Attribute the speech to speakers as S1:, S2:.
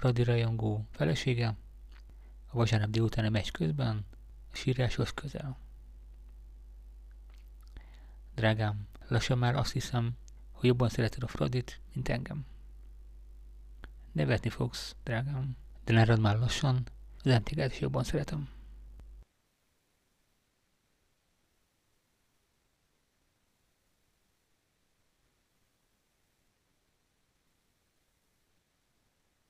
S1: Fradi rajongó felesége, a vasárnap délutáni meccs közben, a síráshoz közel. Drágám, lassan már azt hiszem, hogy jobban szereted a Fradit, mint engem. Nevetni fogsz, drágám, de ne már lassan, az mtg is jobban szeretem.